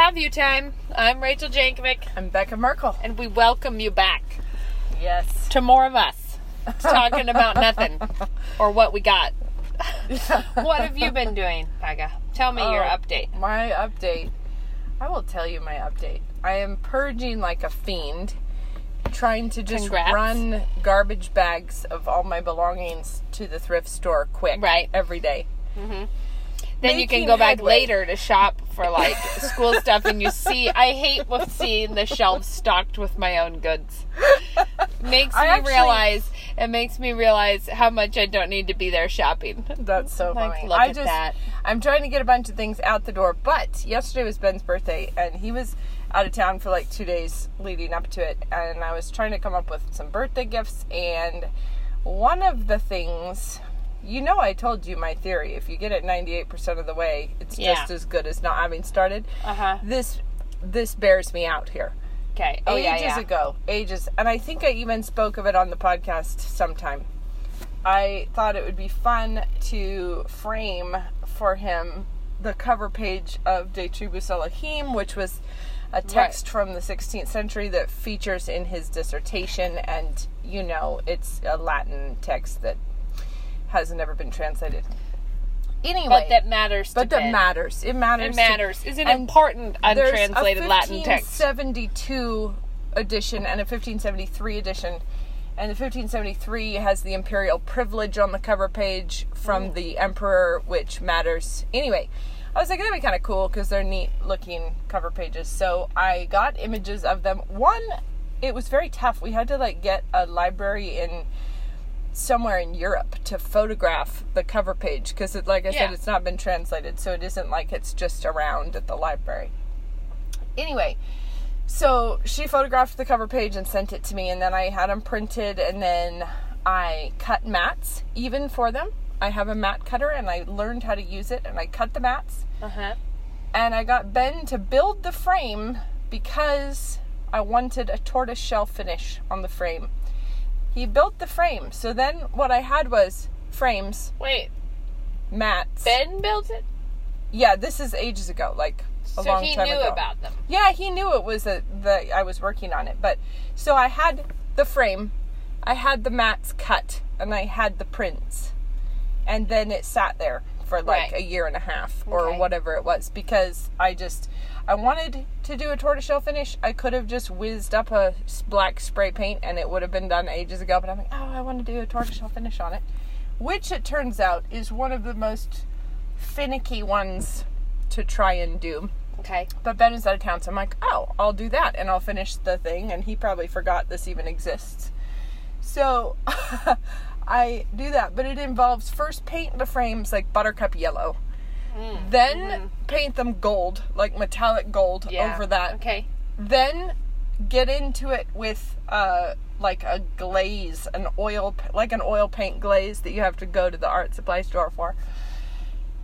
Have you time. I'm Rachel Jankovic, I'm Becca Merkle. and we welcome you back Yes. to more of us talking about nothing or what we got. What have you been doing, Becca? Tell me your Oh, update. My update. I will tell you my update. I am purging like a fiend, trying to just Congrats. run garbage bags of all my belongings to the thrift store quick. Right. Every day. Mm-hmm. Then you can go back headway. later to shop for like school stuff, and you see. I hate with seeing the shelves stocked with my own goods. Makes me actually- realize. It makes me realize how much I don't need to be there shopping. That's so Like, funny. look I at just, that. I'm trying to get a bunch of things out the door, but yesterday was Ben's birthday, and he was out of town for like two days leading up to it, and I was trying to come up with some birthday gifts, and one of the things, you know, I told you my theory. If you get it 98% of the way, it's Yeah. just as good as not having started. Uh huh. This this bears me out here Okay. Oh ages yeah, yeah. ago, ages, and I think I even spoke of it on the podcast sometime. I thought it would be fun to frame for him the cover page of De Tribus Elohim, which was a text from the 16th century that features in his dissertation, and you know, it's a Latin text that has never been translated. Anyway, But that matters. To but that Ben. matters. It matters. It to- matters. Is an and important untranslated a Latin text. Seventy two edition and a 1573 edition. And the 1573 has the imperial privilege on the cover page from mm. the emperor, which matters. Anyway, I was like, that'd be kind of cool because they're neat looking cover pages. So I got images of them. One, it was very tough. We had to like get a library in somewhere in Europe to photograph the cover page because, it like I said, it's not been translated, so it isn't like it's just around at the library. Anyway, so she photographed the cover page and sent it to me, and then I had them printed, and then I cut mats even for them. I have a mat cutter, and I learned how to use it, and I cut the mats Uh huh. and I got Ben to build the frame because I wanted a tortoise shell finish on the frame. He built the frame. So then what I had was frames, Wait, mats. Ben built it, Yeah, this is ages ago, like a so long he time knew ago. about them. Yeah, he knew it was a, the I was working on it. But so I had the frame, I had the mats cut, and I had the prints. And then it sat there for like Right. a year and a half or Okay. whatever it was because I just I wanted to do a tortoiseshell finish. I could have just whizzed up a black spray paint and it would have been done ages ago, but I'm like, "Oh, I want to do a tortoiseshell finish on it." Which it turns out is one of the most finicky ones to try and do. Okay. But Ben is out of town, so I'm like, oh, I'll do that and I'll finish the thing. And he probably forgot this even exists. So I do that, but it involves first paint the frames like buttercup yellow, then paint them gold, like metallic gold Yeah. over that. Okay. Then get into it with uh, like a glaze, an oil, like an oil paint glaze that you have to go to the art supply store for.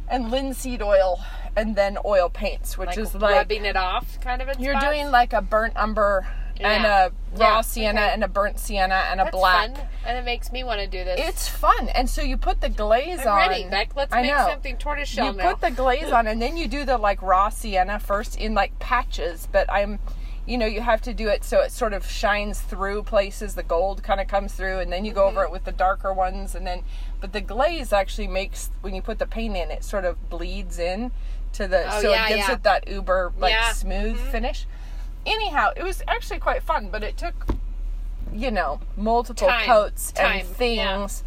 And linseed oil, and then oil paints, which Like is like rubbing it off, kind of. You're spots? doing like a burnt umber and Yeah. a raw Yeah, sienna okay. and a burnt sienna and a That's black. fun, and it makes me want to do this. It's fun, and so you put the glaze I'm on. ready, Beck. Let's I make know. something tortoiseshell You now. put the glaze on, and then you do the like raw sienna first in like patches. But I'm, you know, you have to do it so it sort of shines through places. The gold kind of comes through, and then you go over Mm-hmm. it with the darker ones, and then. But the glaze actually makes when you put the paint in, it sort of bleeds in to the Oh, so yeah, it gives yeah. it that uber like Yeah. Mm-hmm. smooth finish. Anyhow, it was actually quite fun, but it took, you know, multiple Time. coats Time, and yeah. things.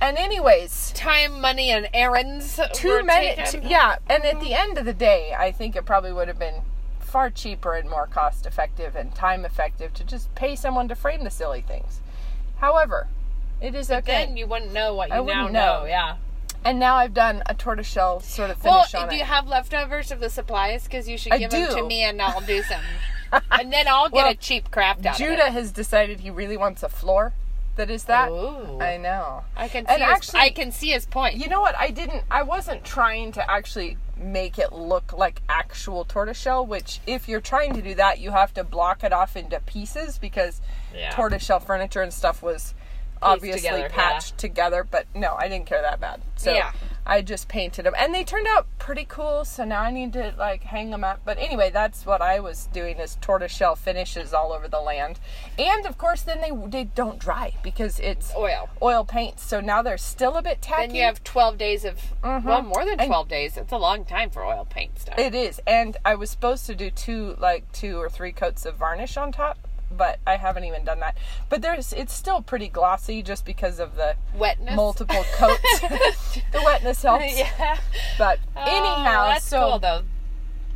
And anyways, Time, money, and errands. two were minutes. Yeah, and at the mm-hmm. end of the day, I think it probably would have been far cheaper and more cost effective and time effective to just pay someone to frame the silly things. However, it is okay. Then you wouldn't know what you I now know. know. Yeah. And now I've done a tortoiseshell sort of Well, finish on do it. you have leftovers of the supplies? Because you should I give them to me, and I'll do some. and then I'll get Well, a cheap craft out Judah has decided he really wants a floor that is that. Ooh. I know. I can see. And his, actually- I can see his point. You know what? I didn't. I wasn't trying to actually make it look like actual tortoiseshell. Which, if you're trying to do that, you have to block it off into pieces because Yeah. tortoiseshell furniture and stuff was obviously together, yeah. patched together. But no, I didn't care that bad. So Yeah. I just painted them, and they turned out pretty cool. So now I need to like hang them up. But anyway, that's what I was doing is tortoiseshell finishes all over the land, and of course then they they don't dry because it's Oil. oil paint. So now they're still a bit tacky. Then you have 12 days of, mm-hmm. well, more than 12 days. It's a long time for oil paint stuff. It is, and I was supposed to do two, like two or three coats of varnish on top, but I haven't even done that. But there's, it's still pretty glossy just because of the Wetness. multiple coats. the wetness helps. yeah. But Oh, anyhow, that's so cool though.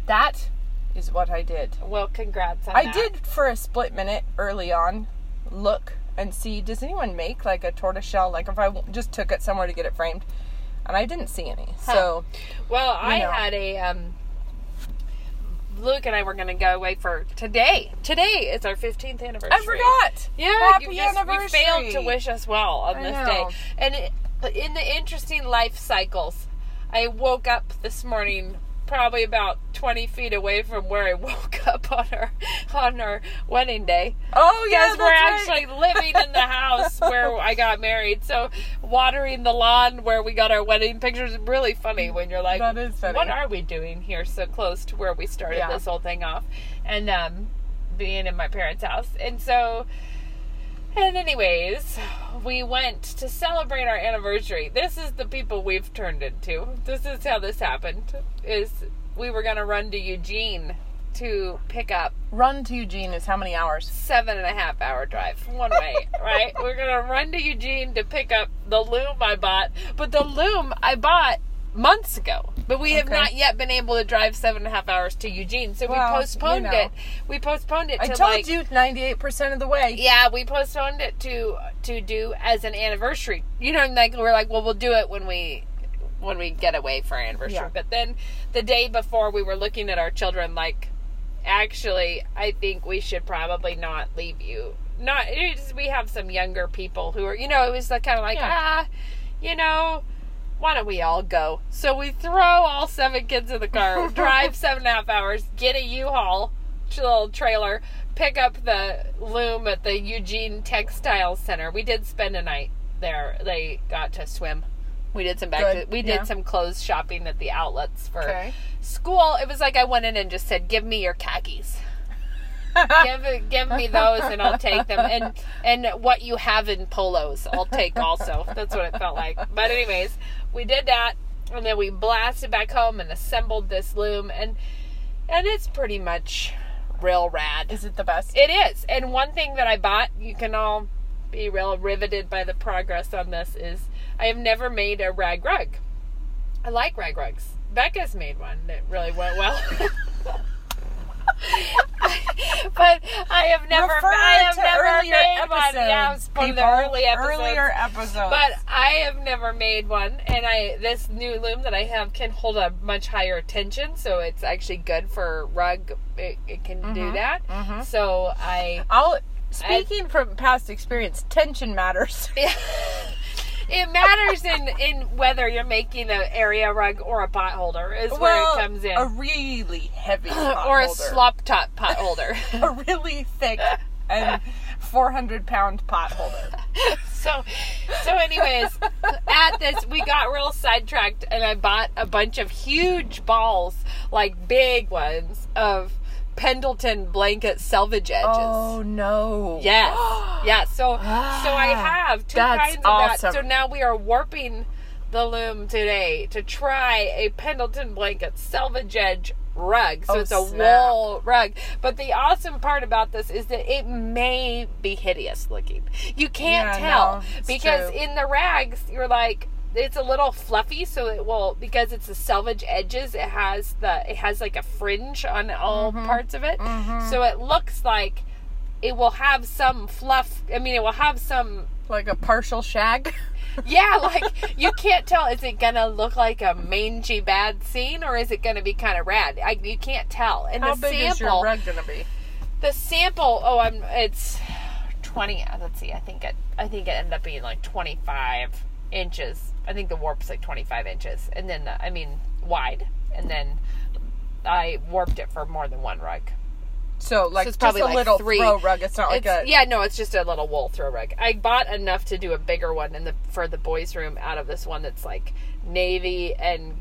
that is what I did. Well, congrats on I that. did for a split minute early on look and see does anyone make like a tortoiseshell like if I just took it somewhere to get it framed, and I didn't see any. So Well, I know. had a um Luke and I were going to go away for today. Today is our 15th anniversary. I forgot. Yeah, Happy you just, anniversary. You failed to wish us well on I this know. day. And it, in the interesting life cycles, I woke up this morning probably about 20 feet away from where I woke up on our on our wedding day. Oh yeah, Because we're right. actually living in the house where I got married. So watering the lawn where we got our wedding pictures is really funny when you're like, That is funny. what are we doing here so close to where we started Yeah. this whole thing off? And um, being in my parents' house. And so, and anyways, we went to celebrate our anniversary. This is the people we've turned into. This is how this happened. Is we were gonna run to Eugene to pick up Run to Eugene is how many hours? seven and a half hour drive one way, right? We're gonna run to Eugene to pick up the loom I bought, but the loom I bought months ago. But we have Okay. not yet been able to drive seven and a half hours to Eugene, so Well, we postponed you know. it. We postponed it I told like you ninety eight percent of the way. yeah, we postponed it to to do as an anniversary. You know, like we're like, well, we'll do it when we when we get away for our anniversary. Yeah. But then the day before, we were looking at our children like, actually, I think we should probably not leave you. Not it's, we have some younger people who are, you know, it was like kind of like Yeah. ah, you know. Why don't we all go? So we throw all seven kids in the car, drive seven and a half hours, get a U-Haul, little trailer, pick up the loom at the Eugene Textile Center. We did spend a night there. They got to swim. We did some back. To, we did yeah. some clothes shopping at the outlets for Okay. school. It was like I went in and just said, "Give me your khakis." give give me those and I'll take them and and what you have in polos I'll take also that's what it felt like but anyways we did that and then we blasted back home and assembled this loom and and it's pretty much real rad. Is it the best? it is and one thing that I bought you can all be real riveted by the progress on this is I have never made a rag rug. I like rag rugs. Becca's made one that really went well but I have never, Refer I have to never earlier made episodes. one. Yeah, one of the early episodes. Earlier episodes. But I have never made one, and I this new loom that I have can hold a much higher tension, so it's actually good for rug. It, it can Mm-hmm. do that. So I, I'll speaking from past experience, tension matters. it matters in in whether you're making an area rug or a pot holder is where it comes in, a really heavy pot or a holder. slop top pot holder. a really thick and 400 pound pot holder. so so anyways at this we got real sidetracked and i bought a bunch of huge balls like big ones of pendleton blanket selvage edges Oh no. yes yeah so so i ah, have two kinds of awesome. that so now we are warping the loom today to try a pendleton blanket selvage edge rug so Oh, it's a snap. wool rug but the awesome part about this is that it may be hideous looking you can't Yeah, tell no, because true. in the rags you're like it's a little fluffy so it will because it's the selvage edges it has the it has like a fringe on all Mm-hmm. parts of it so it looks like it will have some fluff i mean it will have some Like a partial shag. yeah like you can't tell is it gonna look like a mangy bad scene or is it gonna be kind of rad I, you can't tell and How the big sample is your rug gonna be? the sample oh i'm it's 20 uh, let's see i think it i think it ended up being like 25 inches i think the warp's like 25 inches and then the, i mean wide and then i warped it for more than one rug So like it's just probably a like little three. throw rug. It's not like It's- a yeah, no, it's just a little wool throw rug. I bought enough to do a bigger one in the for the boys' room out of this one that's like navy and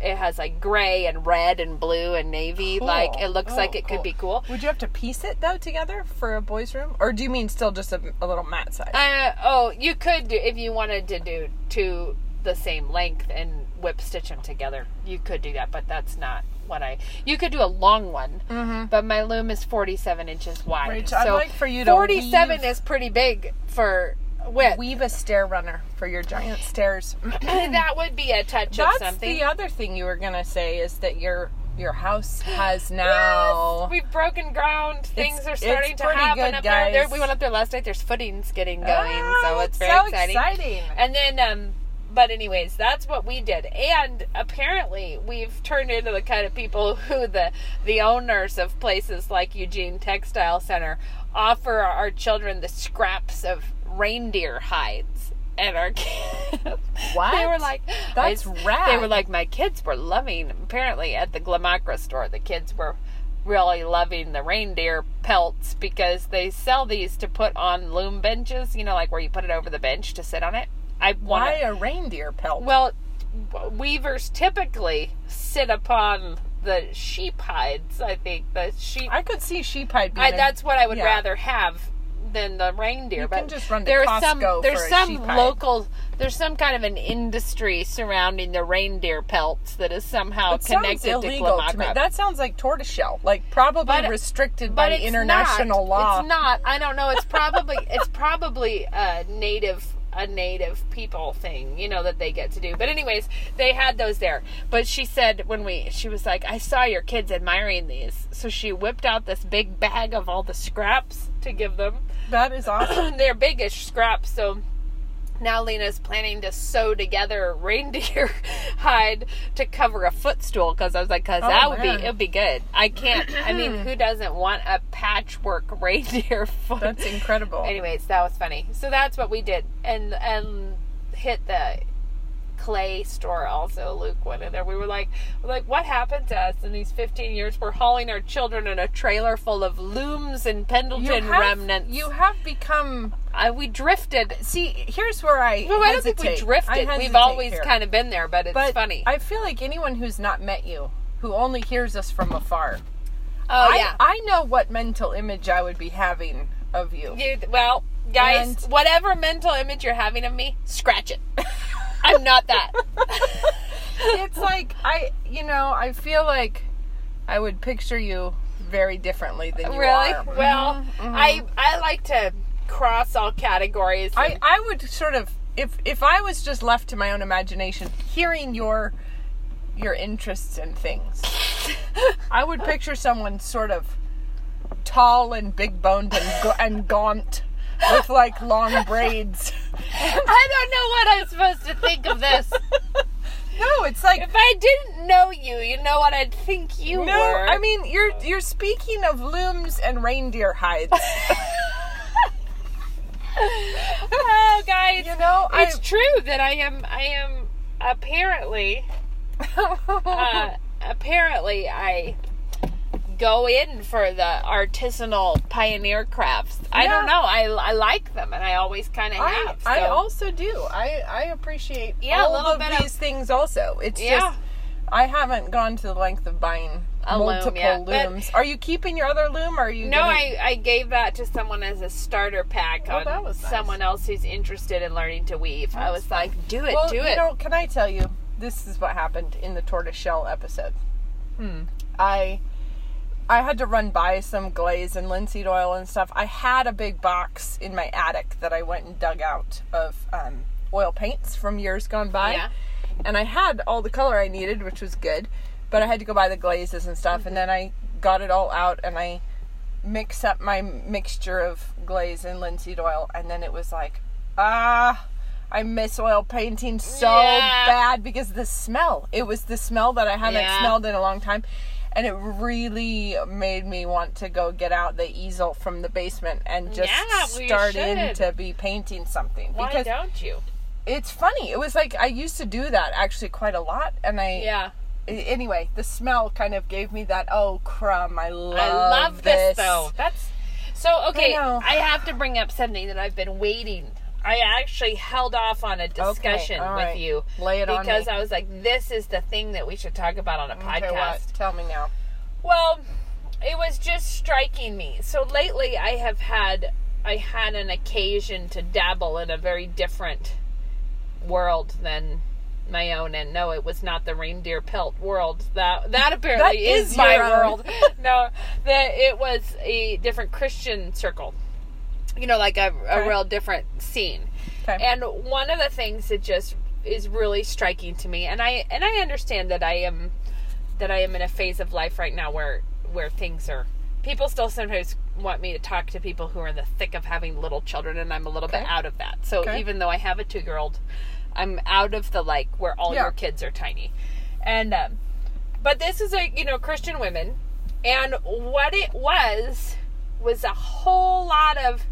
it has like gray and red and blue and navy. Like it looks Oh, like it could be cool. Would you have to piece it though together for a boys' room, or do you mean still just a, a little mat size? Uh, oh, you could do if you wanted to do two the same length and whip stitch them together. You could do that, but that's not what I. You could do a long one, Mm-hmm. but my loom is forty-seven inches wide. Rach, I'd so like for you to forty-seven weave- is pretty big for width. Weave a stair runner for your giant stairs. that would be a touch That's of something. the other thing you were gonna say is that your your house has Yes, now. we've broken ground. Things It's- are starting to happen good, up there. there. We went up there last night. There's footings getting going, Ah, so it's very so exciting. exciting. And then, um, but anyways, that's what we did. And apparently, we've turned into the kind of people who the the owners of places like Eugene Textile Center offer our children the scraps of reindeer hides. And our kids, What? they were like, That's I- rad. They were like, my kids were loving. Apparently, at the Glimakra store, the kids were really loving the reindeer pelts because they sell these to put on loom benches. You know, like where you put it over the bench to sit on it. I want Why a reindeer pelt? well, weavers typically sit upon the sheep hides. I think the sheep. I could see sheep hide being. I, a- that's what I would yeah. rather have than the reindeer. You but can just run to there's Costco some there's some local there's some kind of an industry surrounding the reindeer pelts that is somehow It connected to illegal to me. That sounds like tortoiseshell, like probably But- restricted by but it's international not. law. It's not. I don't know. It's probably it's probably a native a native people thing, you know, that they get to do. But anyways, they had those there. But she said when we she was like, I saw your kids admiring these. So she whipped out this big bag of all the scraps to give them. That is awesome. They're biggish scraps, so now Lena's planning to sew together reindeer hide to cover a footstool because I was like, because Oh, that would man. be it would be good. I can't. I mean, who doesn't want a patchwork reindeer foot? That's incredible. Anyways, that was funny. So that's what we did, and and hit the clay store also. Luke went in there. We were like, we're like, what happened to us in these 15 years? We're hauling our children in a trailer full of looms and Pendleton have, remnants. You have become. I, we drifted. See, here's where I. Well, I don't think we drifted. We've always here. kind of been there, but it's But funny. I feel like anyone who's not met you, who only hears us from afar, oh I, yeah. I know what mental image I would be having of you. You, well, guys, And- whatever mental image you're having of me, scratch it. I'm not that. it's like I, you know, I feel like I would picture you very differently than you really? are. Well, Mhm, mhm. I I like to cross all categories. I, I would sort of if if I was just left to my own imagination, hearing your your interests and things, I would picture someone sort of tall and big boned and and gaunt with like long braids. I don't know what I'm supposed to think of this. No, it's like if I didn't know you, you know what I'd think you no. were. I mean, you're you're speaking of looms and reindeer hides. oh, guys, You know, it's I- true that I am. I am apparently. uh, apparently I go in for the artisanal pioneer crafts. I don't know. I, I like them, and I always kind of I, have. I also do. I, I appreciate Yeah, a all little of bit of- these things also. It's Yeah. just I haven't gone to the length of buying A loom multiple but- looms. Are you keeping your other loom or are you No, gonna- I, I gave that to someone as a starter pack Oh, on that was nice. someone else who's interested in learning to weave. I That's was like, do it, well, do you it. know, can I tell you this is what happened in the tortoise shell episode. Hmm. I I had to run by some glaze and linseed oil and stuff. I had a big box in my attic that I went and dug out of um, oil paints from years gone by. Yeah. And I had all the color I needed, which was good. But I had to go buy the glazes and stuff. And then I got it all out and I mix up my mixture of glaze and linseed oil. And then it was like, ah, I miss oil painting so Yeah. bad because the smell. It was the smell that I haven't Yeah. smelled in a long time. And it really made me want to go get out the easel from the basement and just Yeah, well, start in to be painting something. Why because don't you? it's funny. It was like I used to do that actually quite a lot, and I Yeah. anyway, the smell kind of gave me that. Oh crumb! I love. I love this, this though. That's so okay. know. I, have to bring up something that I've been waiting. I actually held off on a discussion with right. you Lay it on because. I was like, this is the thing that we should talk about on a Okay, podcast. what? Tell me now. Well, it was just striking me. So lately, I have had I had an occasion to dabble in a very different world than my own, and no, it was not the reindeer pelt world. That that apparently That is, is my own. world. no, that it was a different Christian circle. You know, like a, a Okay. real different scene. Okay. And one of the things that just is really striking to me, and I and I understand that I am that I am in a phase of life right now where where things are. People still sometimes want me to talk to people who are in the thick of having little children, and I'm a little bit out of that. So Okay. even though I have a two year old, I'm out of the like where all Yeah. your kids are tiny, and um, but this is a you know Christian women, and what it was was a whole lot of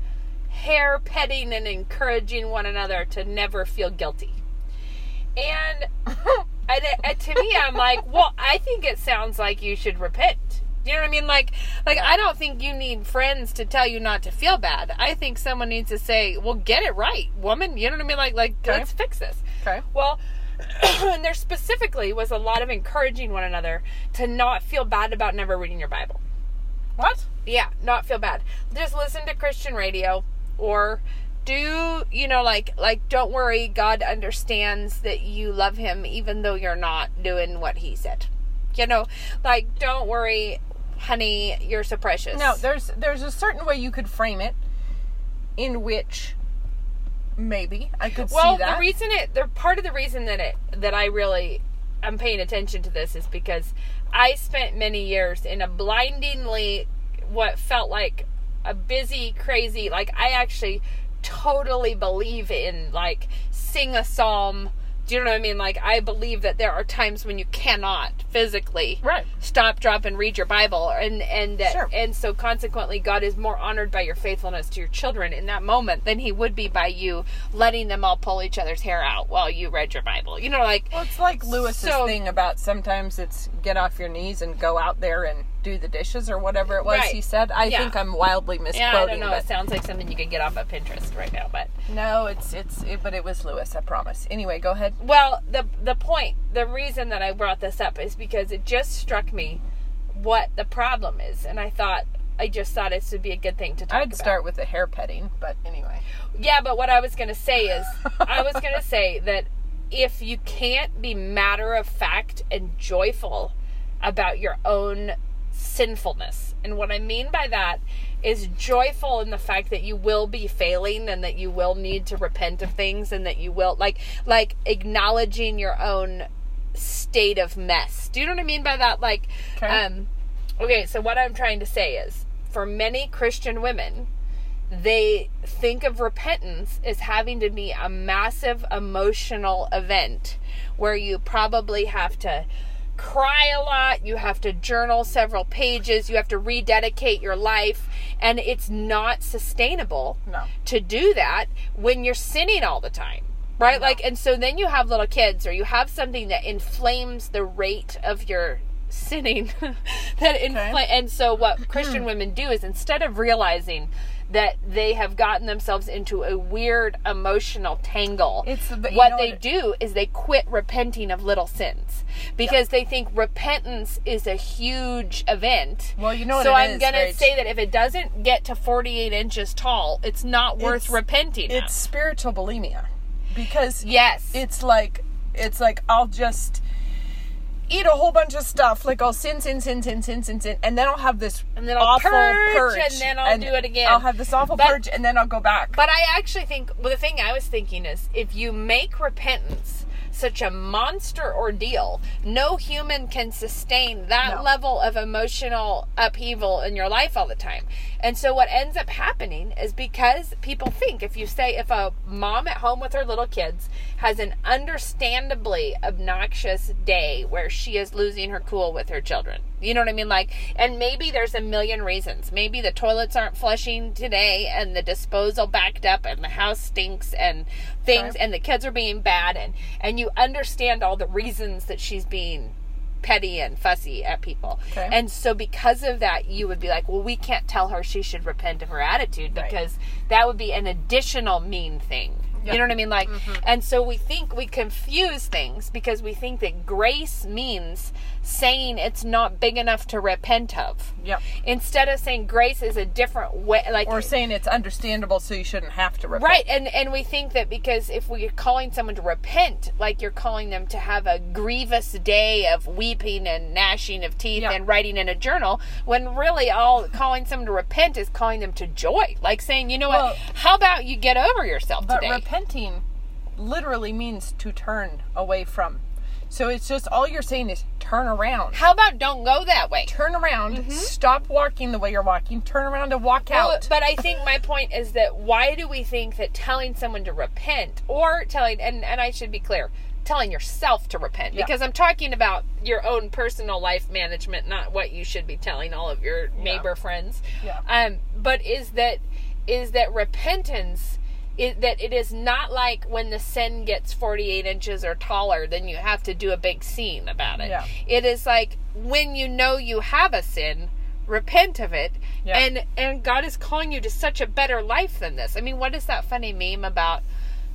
hair petting and encouraging one another to never feel guilty. And, and, and to me, I'm like, well, I think it sounds like you should repent. You know what I mean? Like, like I don't think you need friends to tell you not to feel bad. I think someone needs to say, "Well, get it right, woman." You know what I mean? Like, like Okay. let's fix this. Okay. Well, and there specifically was a lot of encouraging one another to not feel bad about never reading your Bible. What? Yeah, not feel bad. Just listen to Christian radio or do, you know, like like don't worry, God understands that you love him even though you're not doing what he said. You know, like don't worry, honey, you're so precious. No, there's there's a certain way you could frame it, in which maybe I could well, see that. the reason it the part of the reason that it that I really am paying attention to this is because I spent many years in a blindingly what felt like a busy, crazy like I actually totally believe in like sing a psalm. Do you know what I mean? Like I believe that there are times when you cannot physically Right. stop, drop, and read your Bible, and and uh, Sure. and so consequently, God is more honored by your faithfulness to your children in that moment than He would be by you letting them all pull each other's hair out while you read your Bible. You know, like Well, it's like Lewis's So- thing about sometimes it's get off your knees and go out there and do the dishes or whatever it was Right. he said. I Yeah. think I'm wildly misquoting. yeah. I don't know. It sounds like something you could get off of Pinterest right now, but no, it's it's it, but it was Lewis. I promise. Anyway, go ahead. Well, the the point, the reason that I brought this up is because it just struck me what the problem is, and I thought I just thought this would be a good thing to talk about. I'd about. start with the hair petting, but anyway. Yeah, but what I was going to say is, I was going to say that if you can't be matter of fact and joyful about your own sinfulness, and what I mean by that is joyful in the fact that you will be failing and that you will need to repent of things and that you will like like acknowledging your own state of mess. Do you know what I mean by that? Like, Okay. um, okay. So what I'm trying to say is, for many Christian women, they think of repentance as having to be a massive emotional event where you probably have to cry a lot, you have to journal several pages, you have to rededicate your life, and it's not sustainable No. to do that when you're sinning all the time. Right? No. Like and so then you have little kids or you have something that inflames the rate of your sinning that infl- and so what Christian women do is instead of realizing that they have gotten themselves into a weird emotional tangle. It's the- but you what they what- do is they quit repenting of little sins because they think repentance is a huge event. Well, you know what So it I'm is, gonna say that if it doesn't get to 48 inches tall, it's not worth It's- repenting. It's of. spiritual bulimia. Because yes, it's like it's like I'll just eat a whole bunch of stuff. Like I'll sin, sin, sin, sin, sin, sin, sin, and then I'll have this And then I'll awful purge, purge, and then I'll do it again. I'll have this awful But- purge, and then I'll go back. But I actually think well, the thing I was thinking is if you make repentance such a monster ordeal, no human can sustain that No. level of emotional upheaval in your life all the time. And so what ends up happening is because people think if you say if a mom at home with her little kids has an understandably obnoxious day where she is losing her cool with her children. You know what I mean? Like, and maybe there's a million reasons. Maybe the toilets aren't flushing today and the disposal backed up and the house stinks and things Sure. and the kids are being bad and, and you understand all the reasons that she's being petty and fussy at people. Okay. And so because of that, you would be like, well, we can't tell her she should repent of her attitude Right. because that would be an additional mean thing. Yeah. You know what I mean? Like, mm-hmm. and so we think we confuse things because we think that grace means saying it's not big enough to repent of. Yep. Instead of saying grace is a different way, like Or saying it's understandable, so you shouldn't have to repent. Right, and and we think that because if we're calling someone to repent, like you're calling them to have a grievous day of weeping and gnashing of teeth Yeah. and writing in a journal, when really all calling someone to repent is calling them to joy, like saying, you know Well- what, how about you get over yourself But today? repenting literally means to turn away from. So it's just all you're saying is turn around. how about don't go that way? Turn around, stop walking the way you're walking, turn around and walk Mm-hmm. Well, out. but I think my point is that why do we think that telling someone to repent or telling and and I should be clear, telling yourself to repent Yeah. because I'm talking about your own personal life management, not what you should be telling all of your neighbor friends. Yeah. Um, but is that is that repentance is that it is not like when the sin gets 48 inches or taller, then you have to do a big scene about it. Yeah. It is like when you know you have a sin, repent of it, Yeah. and and God is calling you to such a better life than this. I mean, what is that funny meme about?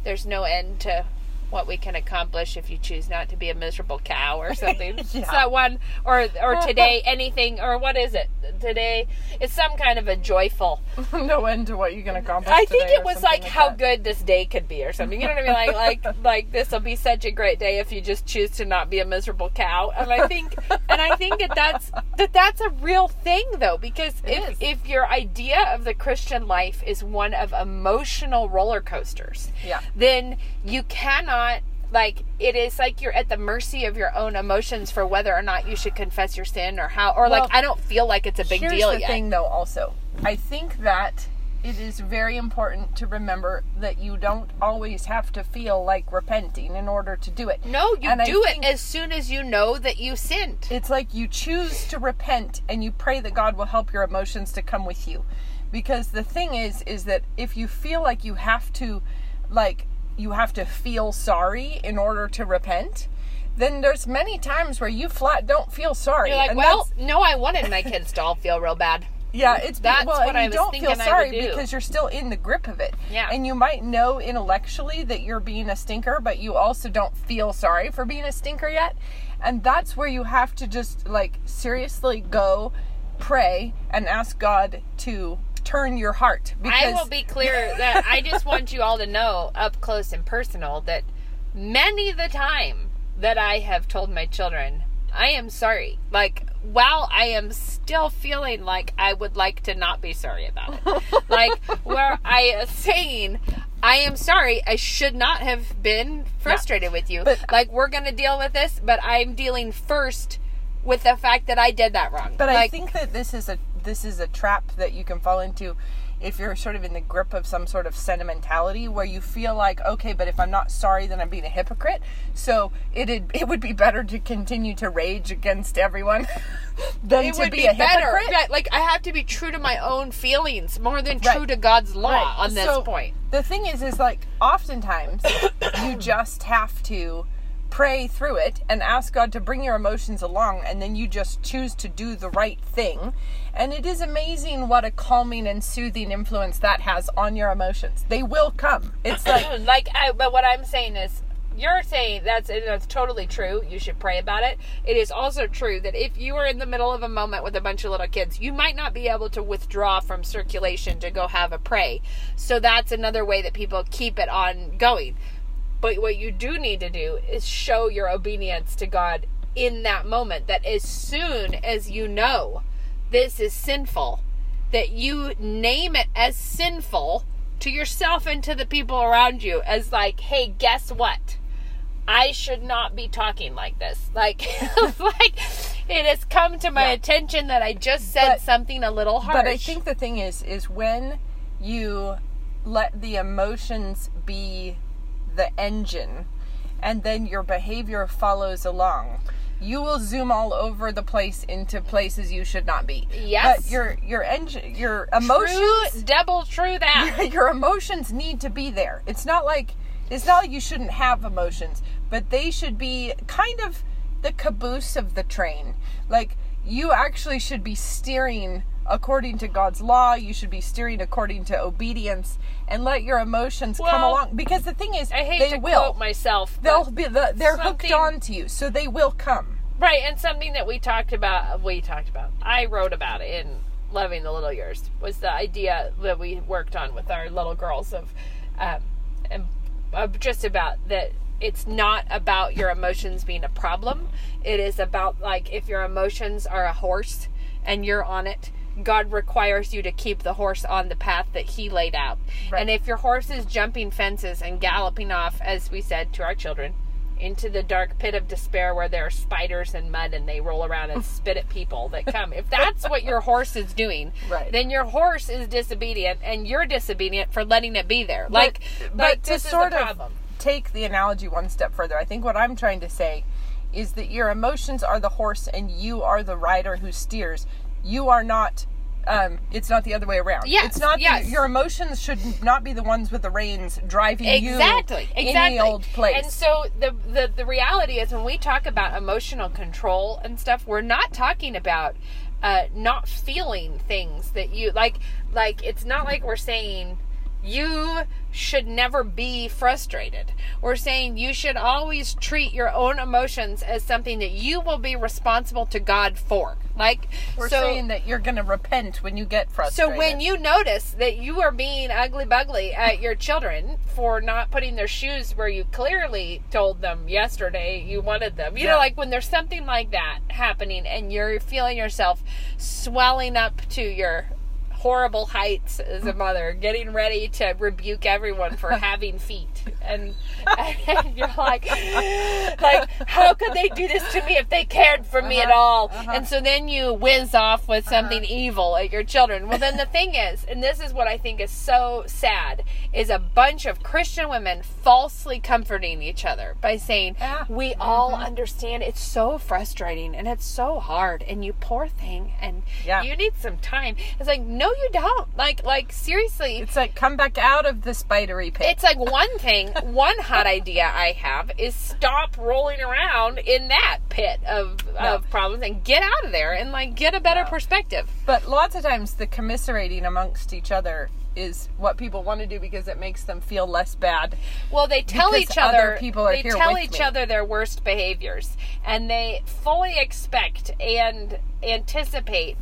There's no end to what we can accomplish if you choose not to be a miserable cow or something. It's Yeah. that one or or today anything or what is it? Today it's some kind of a joyful. no end to what you can accomplish. I think it was something like how that. good this day could be or something. You know what I mean? Like like like this will be such a great day if you just choose to not be a miserable cow. And I think and I think that that's that that's a real thing though because if is. if your idea of the Christian life is one of emotional roller coasters, Yeah. then you cannot like it is like you're at the mercy of your own emotions for whether or not you should confess your sin or how or Well, like I don't feel like it's a big Here's deal the yet. thing, though. Also, I think that it is very important to remember that you don't always have to feel like repenting in order to do it. No, you And do it as soon as you know that you sinned. It's like you choose to repent and you pray that God will help your emotions to come with you. Because the thing is is that if you feel like you have to like you have to feel sorry in order to repent, then there's many times where you flat don't feel sorry. You're like, And well, no, I wanted my kids to all feel real bad. Yeah, it's That's well, what and I you was don't feel sorry do. because you're still in the grip of it. Yeah. and you might know intellectually that you're being a stinker, but you also don't feel sorry for being a stinker yet. And that's where you have to just like seriously go, pray, and ask God to turn your heart. Because I will be clear that I just want you all to know, up close and personal, that many the time that I have told my children, I am sorry. Like, while I am still feeling like I would like to not be sorry about it. like, where I am saying, I am sorry, I should not have been frustrated with you. But- like, we're going to deal with this, but I'm dealing first with the fact that I did that wrong. But I think that this is a this is a trap that you can fall into if you're sort of in the grip of some sort of sentimentality where you feel like okay, but if I'm not sorry, then I'm being a hypocrite. So it it would be better to continue to rage against everyone than it to would be, be, a better. hypocrite. Yeah, like I have to be true to my own feelings more than Right. true to God's law Right. on this So, point. The thing is, is like oftentimes you just have to pray through it and ask God to bring your emotions along, and then you just choose to do the right thing. And it is amazing what a calming and soothing influence that has on your emotions. They will come. It's like, like I, but what I'm saying is you're saying that's that's totally true. You should pray about it. It is also true that if you are in the middle of a moment with a bunch of little kids, you might not be able to withdraw from circulation to go have a pray. So that's another way that people keep it on going. But what you do need to do is show your obedience to God in that moment. That as soon as you know this is sinful, that you name it as sinful to yourself and to the people around you as like, hey, guess what? I should not be talking like this. Like, like it has come to my Yeah. attention that I just said But- something a little harsh. but I think the thing is, is when you let the emotions be the engine and then your behavior follows along you will zoom all over the place into places you should not be Yes. but your your engine your true, emotions double true that. your emotions need to be there it's not like it's not like you shouldn't have emotions but they should be kind of the caboose of the train. Like you actually should be steering according to God's law. You should be steering according to obedience, and let your emotions come along. Because the thing is, I hate they to will. quote myself. They'll be. The, they're hooked on to you, so they will come. Right, and something that we talked about, we talked about, I wrote about in Loving the Little Years, was the idea that we worked on with our little girls of, um, and, of just about that it's not about your emotions being a problem. It is about, like, if your emotions are a horse and you're on it, God requires you to keep the horse on the path that He laid out. Right. And if your horse is jumping fences and galloping off, as we said to our children, into the dark pit of despair where there are spiders and mud and they roll around and spit at people that come. If that's what your horse is doing, Right. then your horse is disobedient and you're disobedient for letting it be there. Like, but like to sort of take the analogy one step further, I think what I'm trying to say is that your emotions are the horse and you are the rider who steers. You are not. Um, it's not the other way around. Yes, it's not. yes. The, your emotions should not be the ones with the reins driving exactly you exactly any old place. and so the, the the reality is when we talk about emotional control and stuff we're not talking about uh not feeling things that you like like it's not like we're saying you should never be frustrated. We're saying you should always treat your own emotions as something that you will be responsible to God for. Like We're so, saying that you're going to repent when you get frustrated. so when you notice that you are being ugly bugly at your children for not putting their shoes where you clearly told them yesterday you wanted them, you Yeah. know, like when there's something like that happening and you're feeling yourself swelling up to your horrible heights as a mother, getting ready to rebuke everyone for having feet, and, and you're like, like how could they do this to me if they cared for me at Uh-huh, all? uh-huh. And so then you whiz off with something evil at your children. Well, then the thing is, and this is what I think is so sad, is a bunch of Christian women falsely comforting each other by saying, Yeah. "We all understand. It's so frustrating and it's so hard, and you poor thing, and Yeah. you need some time." It's like, no, you don't. Like, like seriously, it's like come back out of the spidery pit. it's like one thing, one hot idea I have is stop rolling around in that pit of, No. of problems and get out of there and like get a better No. perspective. But lots of times the commiserating amongst each other is what people want to do because it makes them feel less bad. Well, they tell each other other they tell each me. other their worst behaviors and they fully expect and anticipate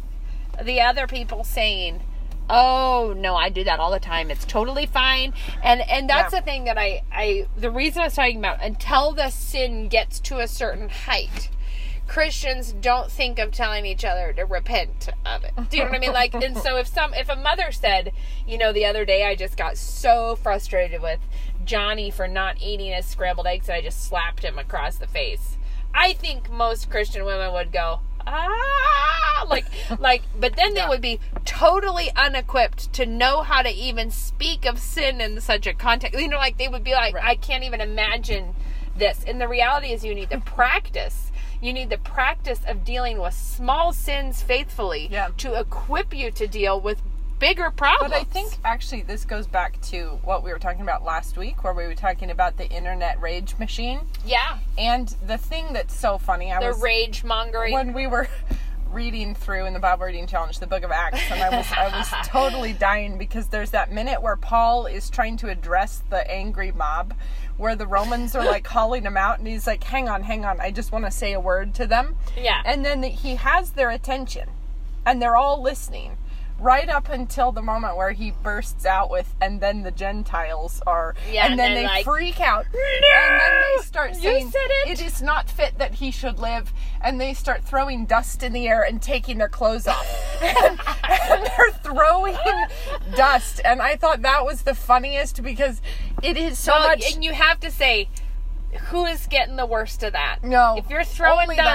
the other people saying oh no i do that all the time it's totally fine and and that's Yeah. the thing that i i the reason i was talking about until the sin gets to a certain height Christians don't think of telling each other to repent of it. Do you know what I mean? Like, and so if some, if a mother said, you know, the other day I just got so frustrated with Johnny for not eating his scrambled eggs that I just slapped him across the face. I think most Christian women would go, ah, like, like, but then they would be totally unequipped to know how to even speak of sin in such a context. You know, like they would be like, Right. I can't even imagine this. And the reality is, you need to practice. You need the practice of dealing with small sins faithfully Yeah. to equip you to deal with bigger problems. But I think actually this goes back to what we were talking about last week, where we were talking about the internet rage machine. yeah, And the thing that's so funny, I the was rage mongering. when we were reading through in the Bible reading challenge the book of Acts, and I was I was totally dying because there's that minute where Paul is trying to address the angry mob, where the Romans are like calling him out, and he's like, "Hang on, hang on, I just want to say a word to them." Yeah. and then he has their attention, and they're all listening. Right up until the moment where he bursts out with, and then the Gentiles are, Yeah, and and then they're like, freak out, and then they start You saying, said it. it is not fit that he should live and they start throwing dust in the air and taking their clothes off and, and they're throwing dust and i thought that was the funniest because it is so Well, much and you have to say, who is getting the worst of that? No, If you're throwing only them.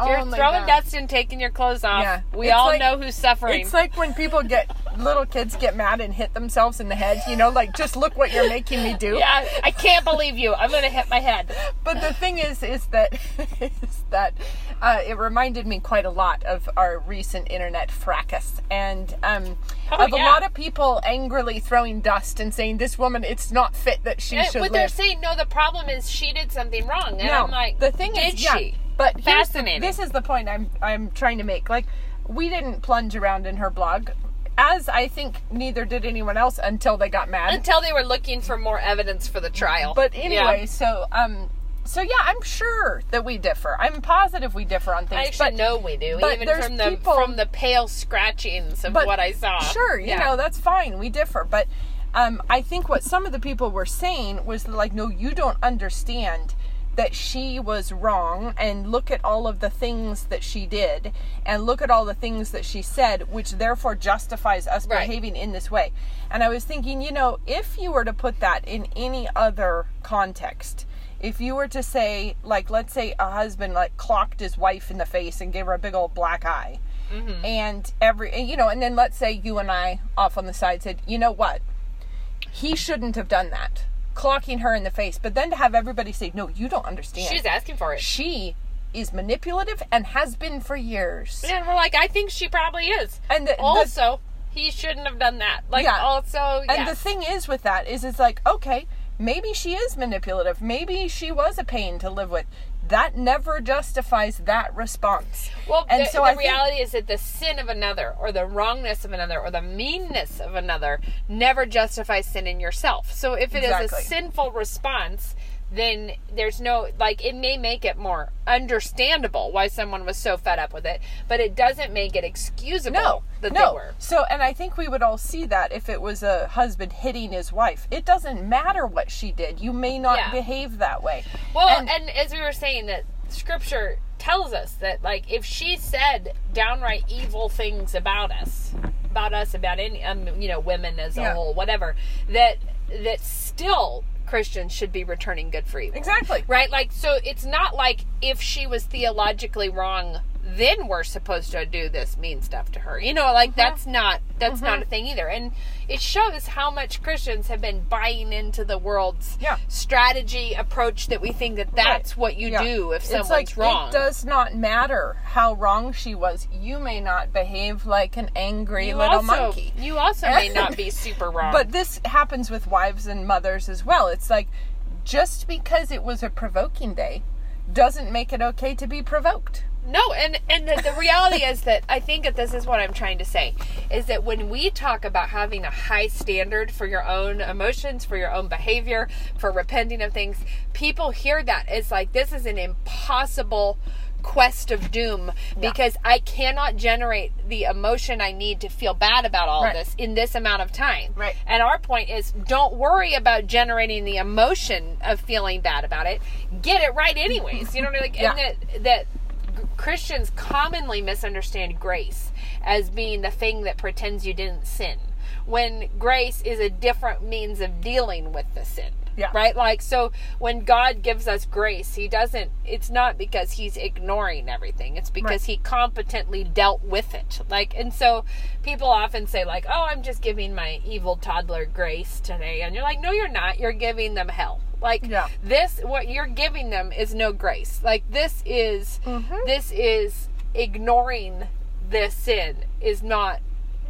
If you're Only throwing them. dust and taking your clothes off, Yeah. we It's all like- know who's suffering. it's like when people get little kids get mad and hit themselves in the head you know like just look what you're making me do yeah, I can't believe you. I'm gonna hit my head. but the thing is is that is that uh, it reminded me quite a lot of our recent internet fracas and um, Oh, of a lot of people angrily throwing dust and saying this woman it's not fit that she And- should but they're saying no. The problem is she did something wrong, and no I'm like, the thing did is yeah she? But here's the- Fascinating. this is the point I'm I'm trying to make. Like, we didn't plunge around in her blog, as I think neither did anyone else until they got mad. Until they were looking for more evidence for the trial. But Yeah. anyway, so um, so yeah, I'm sure that we differ. I'm positive we differ on things. I actually but know we do, even from the people- from the pale scratchings of But what I saw. Sure, you Yeah. know that's fine. We differ, but um, I think what some of the people were saying was like, no, you don't understand that she was wrong, and look at all of the things that she did, and look at all the things that she said, which therefore justifies us Right. behaving in this way. And I was thinking, you know, if you were to put that in any other context. If you were to say, like, let's say a husband like clocked his wife in the face and gave her a big old black eye, mm-hmm. and every you know and then let's say you and i off on the side said you know what he shouldn't have done that clocking her in the face but then to have everybody say no you don't understand She's asking for it. she is manipulative and has been for years And we're like, I think she probably is. and the, the- Also, he shouldn't have done that. Like, Yeah. also, and the thing is with that is it's like okay maybe she is manipulative maybe she was a pain to live with that never justifies that response Well, and the, so the I think- reality is that the sin of another, or the wrongness of another, or the meanness of another, never justifies sin in yourself. So if it is Exactly. a sinful response, then there's no like it may make it more understandable why someone was so fed up with it, but it doesn't make it excusable no, that no. they were. So, and I think we would all see that if it was a husband hitting his wife. It doesn't matter what she did. You may not Yeah. behave that way. Well, And- and, as we were saying, that scripture tells us that, like, if she said downright evil things about us, about us, about any, um, you know, women as a Yeah. whole, whatever, that that still Christians should be returning good for evil. Exactly. Right? Like, so it's not like if she was theologically wrong, then we're supposed to do this mean stuff to her. You know, like uh-huh. that's not that's not a uh-huh. thing either. And it shows how much Christians have been buying into the world's Yeah. strategy approach that we think that that's Right. what you Yeah. do if it's someone's like, wrong. It does not matter how wrong she was. You may not behave like an angry you little also, monkey. You also may not be super wrong. But this happens with wives and mothers as well. It's like just because it was a provoking day doesn't make it okay to be provoked. No, and and the, the reality is that I think that this is what I'm trying to say is that when we talk about having a high standard for your own emotions, for your own behavior, for repenting of things, people hear that it's like this is an impossible quest of doom because I cannot generate the emotion I need to feel bad about all Right. this in this amount of time. Right. And our point is don't worry about generating the emotion of feeling bad about it. Get it right anyways. You know what I mean? Like Yeah. and that that Christians commonly misunderstand grace as being the thing that pretends you didn't sin, when grace is a different means of dealing with the sin. Yeah. Right? Like, so when God gives us grace, He doesn't, it's not because He's ignoring everything. It's because He competently dealt with it. Like, and so people often say, like, oh, I'm just giving my evil toddler grace today. And you're like, no, you're not. You're giving them hell. Like, Yeah. this, what you're giving them is no grace. Like, this is, mm-hmm. this is ignoring the sin, is not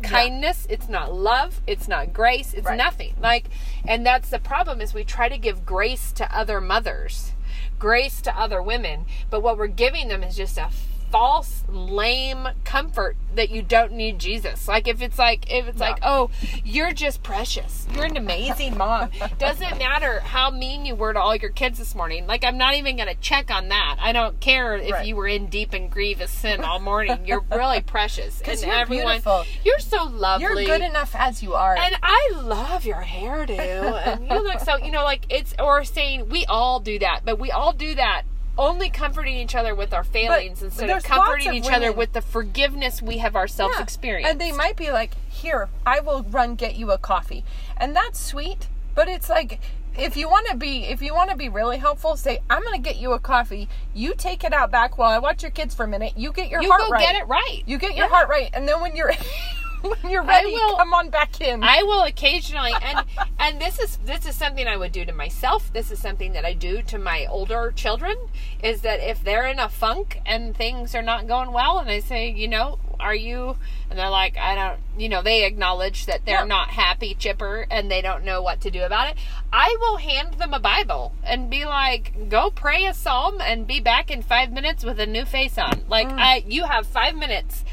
kindness. It's not love. It's not grace. It's Right. nothing. Like and that's the problem is we try to give grace to other mothers grace to other women but what we're giving them is just a false lame comfort that you don't need jesus like if it's like if it's like oh you're just precious you're an amazing mom doesn't matter how mean you were to all your kids this morning like i'm not even gonna check on that i don't care if Right. you were in deep and grievous sin all morning you're really precious and you're everyone beautiful. you're so lovely. You're good enough as you are. And I love your hairdo. and you look so, you know, like it's, or saying we all do that, but we all do that only comforting each other with our failings instead of comforting lots each of other with the forgiveness we have ourselves Yeah. experienced. And they might be like, "Here, I will run get you a coffee," and that's sweet. But it's like, if you want to be, if you want to be really helpful, say, "I'm going to get you a coffee. You take it out back while I watch your kids for a minute. You get your you heart go right. get it right. You get your Yeah. heart right, and then when you're when you're ready, will- come on back in." I will occasionally, and and this is this is something I would do to myself. This is something that I do to my older children. Is that if they're in a funk and things are not going well, and I say, you know, are you? And they're like, I don't, you know, they acknowledge that they're Yeah. not happy, chipper, and they don't know what to do about it. I will hand them a Bible and be like, go pray a psalm and be back in five minutes with a new face on. Like, Mm. I, you have five minutes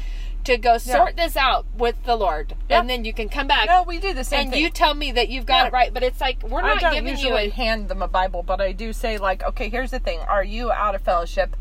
to go sort this out with the Lord, Yeah. and then you can come back. No, we do the same and thing. you tell me that you've got Yeah. it right, but it's like we're I not don't giving you a hand them a Bible, but I do say like, okay, here's the thing: Are you out of fellowship?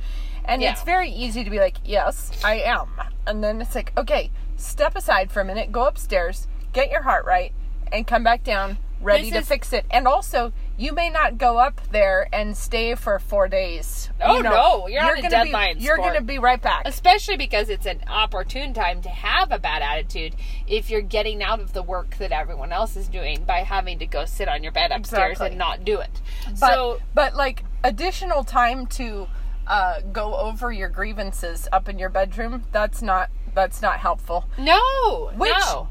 And Yeah. it's very easy to be like, yes, I am. And then it's like, okay, step aside for a minute, go upstairs, get your heart right, and come back down, ready This to is- fix it. And also, you may not go up there and stay for four days. Oh, You know, no, you're on a deadline Be, you're going to be right back. especially because it's an opportune time to have a bad attitude if you're getting out of the work that everyone else is doing by having to go sit on your bed upstairs Exactly. and not do it. But, so but like additional time to uh, go over your grievances up in your bedroom, that's not that's not helpful. no, Which- no.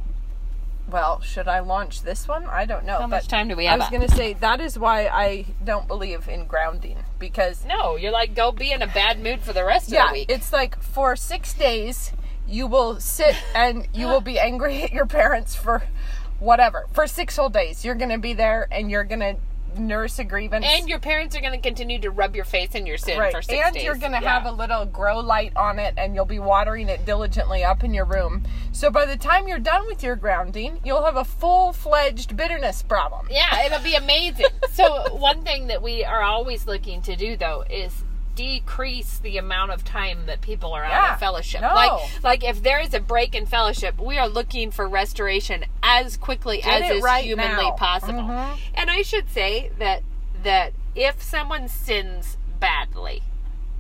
Well, should I launch this one? I don't know. How much time do we have? I was going to say that is why I don't believe in grounding because No, you're like go be in a bad mood for the rest of yeah, the week. it's like for 6 days you will sit and you will be angry at your parents for whatever. For 6 whole days you're going to be there and you're going to nurse a grievance. and your parents are going to continue to rub your face in your sin right. for six and days. you're going to Yeah. have a little grow light on it and you'll be watering it diligently up in your room. So by the time you're done with your grounding, you'll have a full-fledged bitterness problem. Yeah, it'll be amazing. so one thing that we are always looking to do though is decrease the amount of time that people are out of fellowship. no. Like like if there is a break in fellowship, we are looking for restoration as quickly as is right humanly now. possible. Mhm. And I should say that that if someone sins badly,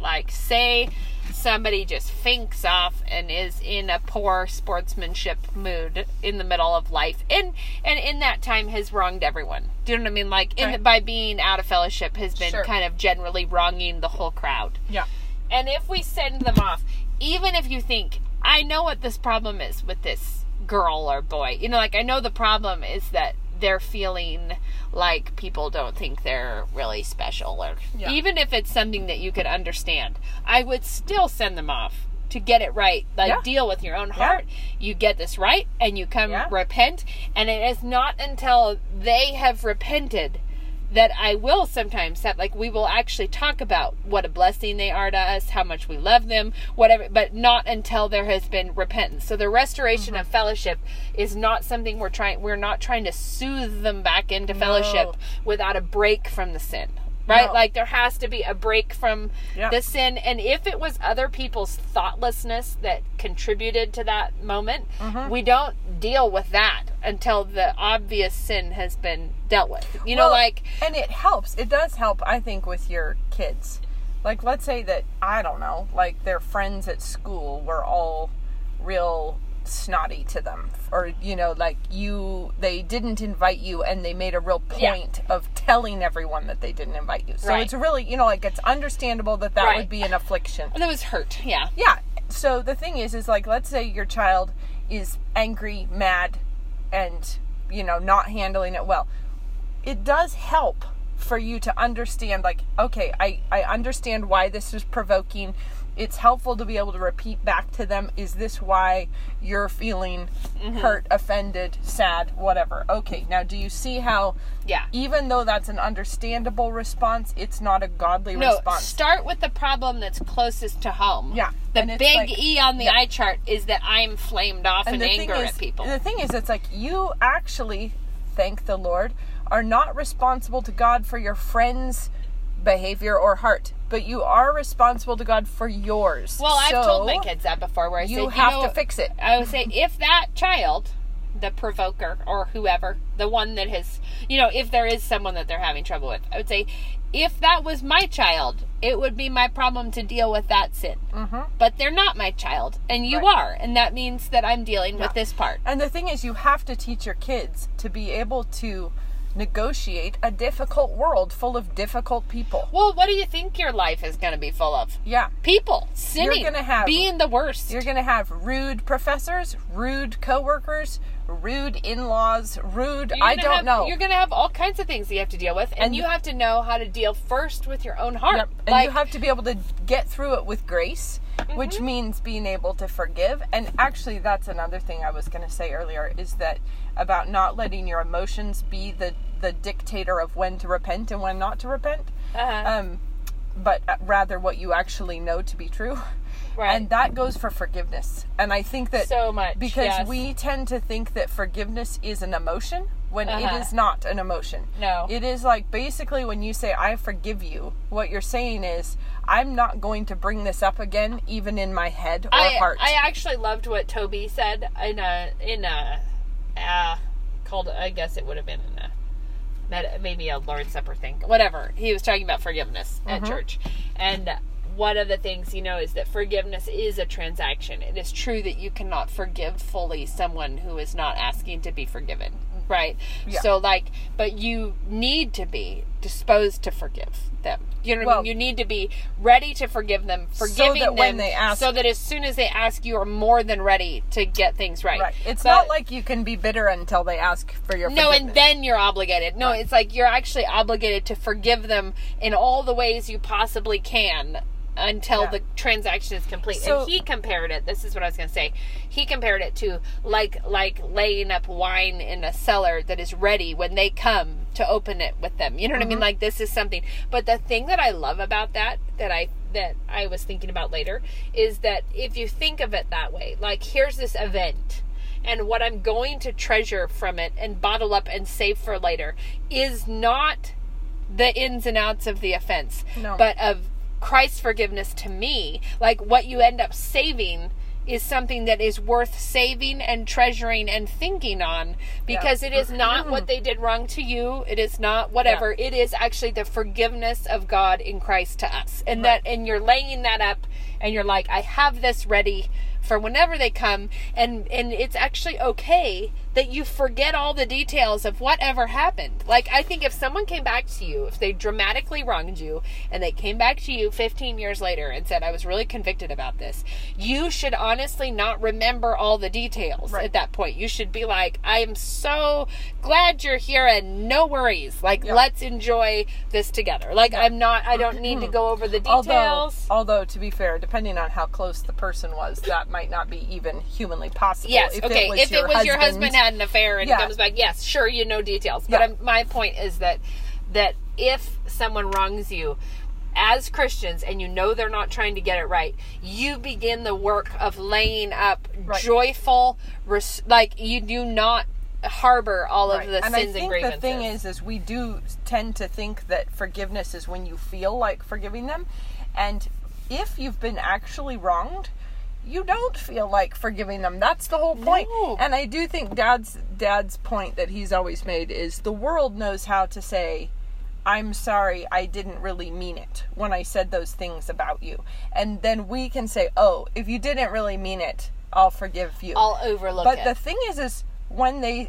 like say somebody just finks off and is in a poor sportsmanship mood in the middle of life and and in that time has wronged everyone do you know what i mean like the, Right. by being out of fellowship has been Sure. kind of generally wronging the whole crowd Yeah. and if we send them off, even if you think, I know what this problem is with this girl or boy, you know, like I know the problem is that they're feeling like people don't think they're really special, or Yeah. even if it's something that you could understand, I would still send them off to get it right. Like Yeah. deal with your own heart. You get this right and you come Yeah. repent. And it is not until they have repented that I will sometimes have, like, we will actually talk about what a blessing they are to us, how much we love them, whatever, but not until there has been repentance. So the restoration Mm-hmm. of fellowship is not something we're trying, we're not trying to soothe them back into fellowship without a break from the sin. Right? No. Like there has to be a break from Yeah. the sin. And if it was other people's thoughtlessness that contributed to that moment, Mm-hmm. we don't deal with that until the obvious sin has been dealt with. You know, like and it helps. It does help, I think, with your kids. Like, let's say that I don't know, like their friends at school were all real snotty to them, or you know, like you, they didn't invite you, and they made a real Yeah. point of telling everyone that they didn't invite you. So Right. it's really, you know, like it's understandable that that Right. would be an affliction. that was hurt. Yeah. Yeah. So the thing is, is like, let's say your child is angry, mad, and, you know, not handling it well. It does help for you to understand, like, okay, I, I understand why this is provoking. It's helpful to be able to repeat back to them, is this why you're feeling mm-hmm. hurt, offended, sad, whatever? Okay, now do you see how, Yeah. even though that's an understandable response, it's not a godly No, response? start with the problem that's closest to home. Yeah, The and big like- E on the yeah. eye chart is that I'm flamed off and anger is, at people. The thing is, it's like you actually, thank the Lord, are not responsible to God for your friend's behavior or heart, but you are responsible to God for yours. well, I've told my kids that before where I say, You said, have know, to fix it. I would say if that child, the provoker or whoever, the one that has, you know, if there is someone that they're having trouble with, I would say, if that was my child, it would be my problem to deal with that sin. Mm-hmm. But they're not my child, and you Right. are, and that means that I'm dealing with this part. And the thing is, you have to teach your kids to be able to negotiate a difficult world full of difficult people. Well, what do you think your life is going to be full of? Yeah. People sinning, gonna have- being the worst. You're going to have rude professors, rude coworkers, rude in-laws, rude I don't have- know. You're going to have all kinds of things that you have to deal with, and, And- you have to know how to deal first with your own heart. Yep. And Like, you have to be able to get through it with grace, Mm-hmm. which means being able to forgive. And actually, that's another thing I was going to say earlier is that about not letting your emotions be the the dictator of when to repent and when not to repent. uh-huh. Um, but uh, rather what you actually know to be true. Right. And that goes for forgiveness. And I think that so much because yes. we tend to think that forgiveness is an emotion when Uh-huh. it is not an emotion. No. It is like basically when you say I forgive you, what you're saying is I'm not going to bring this up again even in my head or I, heart. I actually loved what Toby said in a in a uh, called I guess it would have been in a maybe a Lord's Supper thing whatever he was talking about forgiveness at Mm-hmm. church and one of the things you know is that forgiveness is a transaction it is true that you cannot forgive fully someone who is not asking to be forgiven right Yeah. so like but you need to be disposed to forgive them you know what I mean you need to be ready to forgive them forgiving that them when they ask- so that as soon as they ask you are more than ready to get things right right. It's But- not like you can be bitter until they ask for your forgiveness. no, and then you're obligated. No, it's like you're actually obligated to forgive them in all the ways you possibly can until Yeah. the transaction is complete. So- and he compared it. This is what I was going to say. He compared it to like like laying up wine in a cellar that is ready when they come to open it with them. You know what I Mm-hmm. mean? Like this is something. But the thing that I love about that that I that I was thinking about later is that if you think of it that way, like here's this event and what I'm going to treasure from it and bottle up and save for later is not the ins and outs of the offense, No. but of Christ's forgiveness to me. Like what you end up saving is something that is worth saving and treasuring and thinking on because it is not what mm. they did wrong to you. It is not whatever. It is actually the forgiveness of God in Christ to us. And that and you're laying that up and you're like, I have this ready for whenever they come and and it's actually okay that you forget all the details of whatever happened like i think if someone came back to you if they dramatically wronged you and they came back to you 15 years later and said i was really convicted about this you should honestly not remember all the details Right. at that point you should be like i am so glad you're here and no worries like let's enjoy this together like i'm not i don't need to go over the details Although, although to be fair, depending on how close the person was, that might not be even humanly possible. Yes. If okay. It was if your it was husband, your husband had an affair and Yeah. comes back, yes, sure, you know details. But Yeah. My point is that that if someone wrongs you. As Christians, and you know they're not trying to get it right, you begin the work of laying up Right. joyful, res- like you do not harbor all Right. of the and sins I and think grievances. the thing is, is we do tend to think that forgiveness is when you feel like forgiving them, and if you've been actually wronged, you don't feel like forgiving them. That's the whole point. No. And I do think Dad's Dad's point that he's always made is the world knows how to say. I'm sorry, I didn't really mean it when I said those things about you. And then we can say, oh, if you didn't really mean it, I'll forgive you. I'll overlook But it. But the thing is, is when they,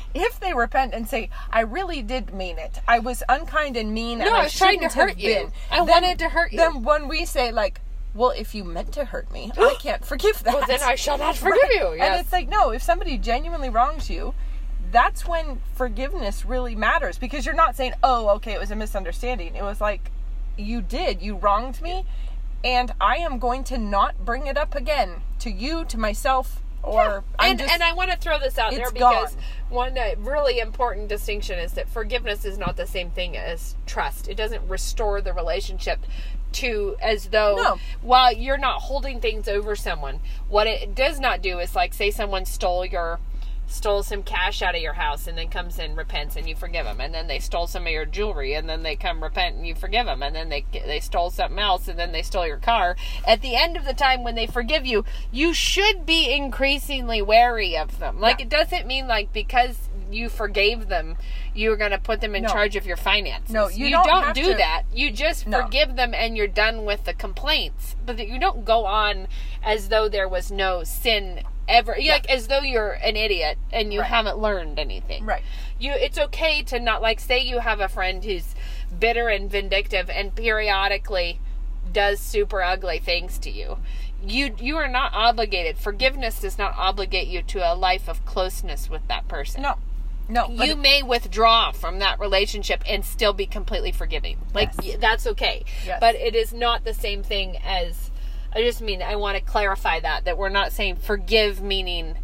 if they repent and say, "I really did mean it. I was unkind and mean, and No, I I was trying to hurt you. been," I wanted to hurt you. Then when we say like, "Well, if you meant to hurt me, I can't forgive that," well, then I shall not forgive Right. you. Yes. And it's like, no, if somebody genuinely wrongs you, that's when forgiveness really matters because you're not saying, "Oh, okay, it was a misunderstanding." It was like, you did, you wronged me, and I am going to not bring it up again to you, to myself, or I'm and just, and I want to throw this out there because gone. one uh, really important distinction is that forgiveness is not the same thing as trust. It doesn't restore the relationship to as though No. while you're not holding things over someone. What it does not do is like say someone stole your stole some cash out of your house and then comes in repents and you forgive them and then they stole some of your jewelry and then they come repent and you forgive them and then they they stole something else and then they stole your car at the end of the time when they forgive you you should be increasingly wary of them like Yeah. it doesn't mean like because you forgave them you're going to put them in No. charge of your finances No, you don't have do to- that you just No. forgive them and you're done with the complaints but you don't go on as though there was no sin ever like as though you're an idiot and you Right. haven't learned anything Right. you it's okay to not like say you have a friend who's bitter and vindictive and periodically does super ugly things to you you you are not obligated. Forgiveness does not obligate you to a life of closeness with that person. No. No. You may withdraw from that relationship and still be completely forgiving. Like Yes. that's okay. Yes. But it is not the same thing as I just mean I want to clarify that that we're not saying forgive meaning